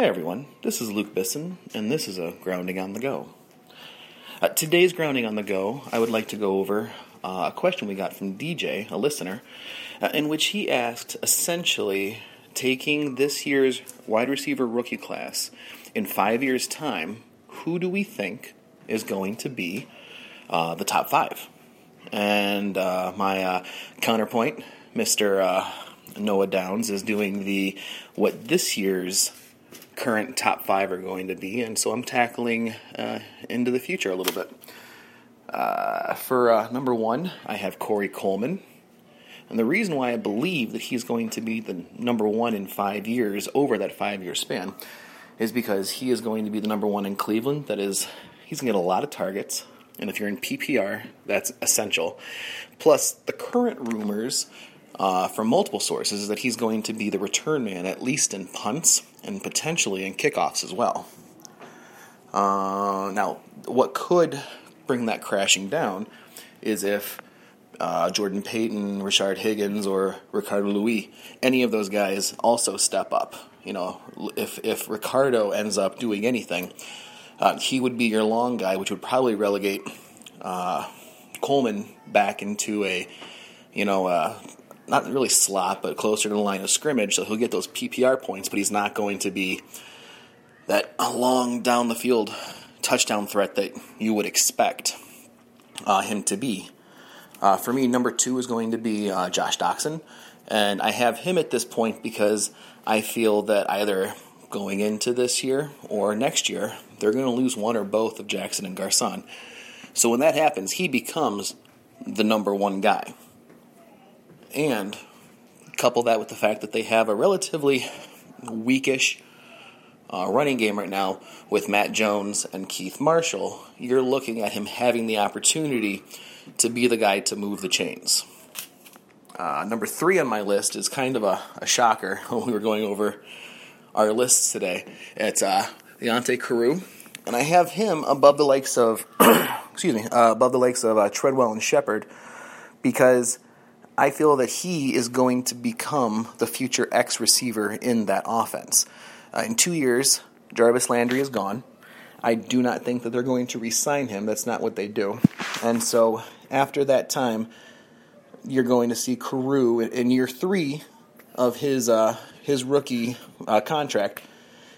Hey everyone, this is Luke Bisson, and this is a Grounding on the Go. Uh, today's Grounding on the Go, I would like to go over uh, a question we got from DJ, a listener, uh, in which he asked essentially taking this year's wide receiver rookie class in five years' time, who do we think is going to be uh, the top five? And uh, my uh, counterpoint, Mr. Noah Downs, is doing the what this year's current top five are going to be, and so I'm tackling uh, into the future a little bit. Uh, for uh, number one, I have Corey Coleman. And the reason why I believe that he's going to be the number one in five years over that five year span is because he is going to be the number one in Cleveland. That is, he's going to get a lot of targets. And if you're in PPR, that's essential. Plus, the current rumors uh, from multiple sources is that he's going to be the return man, at least in punts and potentially in kickoffs as well. Uh, now, what could bring that crashing down is if uh, Jordan Payton, Rashard Higgins, or Ricardo Louis, any of those guys also step up. You know, if if Ricardo ends up doing anything, uh, he would be your long guy, which would probably relegate uh, Coleman back into a, you know, uh, not really slot, but closer to the line of scrimmage. So he'll get those PPR points, but he's not going to be that long down the field touchdown threat that you would expect uh, him to be. Uh, for me, number two is going to be uh, Josh Doctson. And I have him at this point because I feel that either going into this year or next year, they're going to lose one or both of Jackson and Garcon. So when that happens, he becomes the number one guy. And couple that with the fact that they have a relatively weakish uh, running game right now with Matt Jones and Keith Marshall, you're looking at him having the opportunity to be the guy to move the chains. Uh, number three on my list is kind of a, a, shocker when we were going over our lists today. It's uh, Leonte Carroo, and I have him above the likes of, excuse me, uh, above the likes of uh, Treadwell and Shepard because I feel that he is going to become the future X receiver in that offense. Uh, in two years, Jarvis Landry is gone. I do not think that they're going to re sign him. That's not what they do. And so after that time, you're going to see Carroo in year three of his uh, his rookie uh, contract.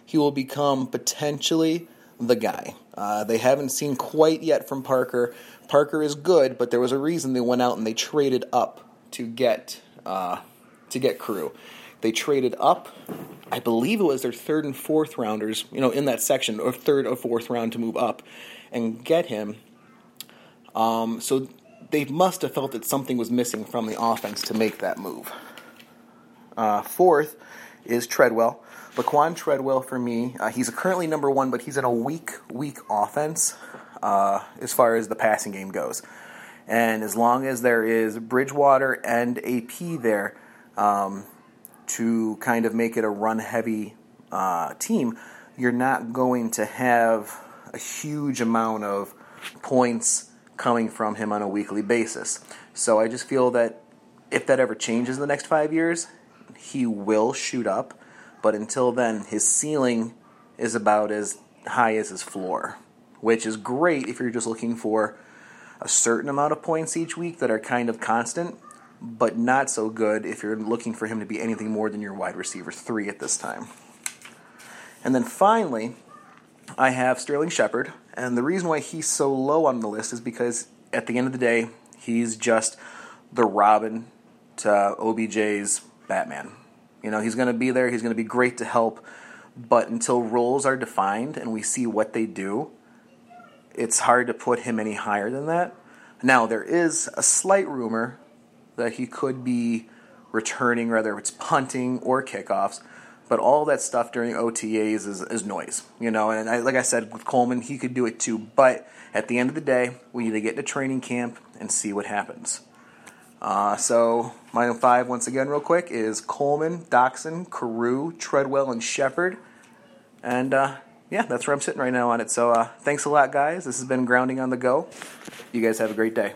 He will become potentially the guy. Uh, they haven't seen quite yet from Parker. Parker is good, but there was a reason they went out and they traded up to get uh, to get Carroo. They traded up. I believe it was their third and fourth rounders, you know, in that section, or third or fourth round to move up and get him. Um, so they must have felt that something was missing from the offense to make that move. Uh, fourth is Treadwell. Laquon Treadwell for me, uh, he's currently number one, but he's in a weak, weak offense uh, as far as the passing game goes. And as long as there is Bridgewater and AP there um, to kind of make it a run heavy uh, team, you're not going to have a huge amount of points coming from him on a weekly basis. So I just feel that if that ever changes in the next five years, he will shoot up. But until then, his ceiling is about as high as his floor, which is great if you're just looking for a certain amount of points each week that are kind of constant, but not so good if you're looking for him to be anything more than your wide receiver three at this time. And then finally, I have Sterling Shepard, and the reason why he's so low on the list is because at the end of the day, he's just the Robin to OBJ's Batman. You know, he's going to be there, he's going to be great to help, but until roles are defined and we see what they do, it's hard to put him any higher than that. Now, there is a slight rumor that he could be returning, whether it's punting or kickoffs, but all that stuff during OTAs is, is noise, you know. And I, like I said with Coleman, he could do it too. But at the end of the day, we need to get into training camp and see what happens. Uh, so my five, once again, real quick, is Coleman, Doctson, Carroo, Treadwell, and Shepard. And uh, yeah, that's where I'm sitting right now on it. So uh, thanks a lot, guys. This has been Grounding on the Go. You guys have a great day.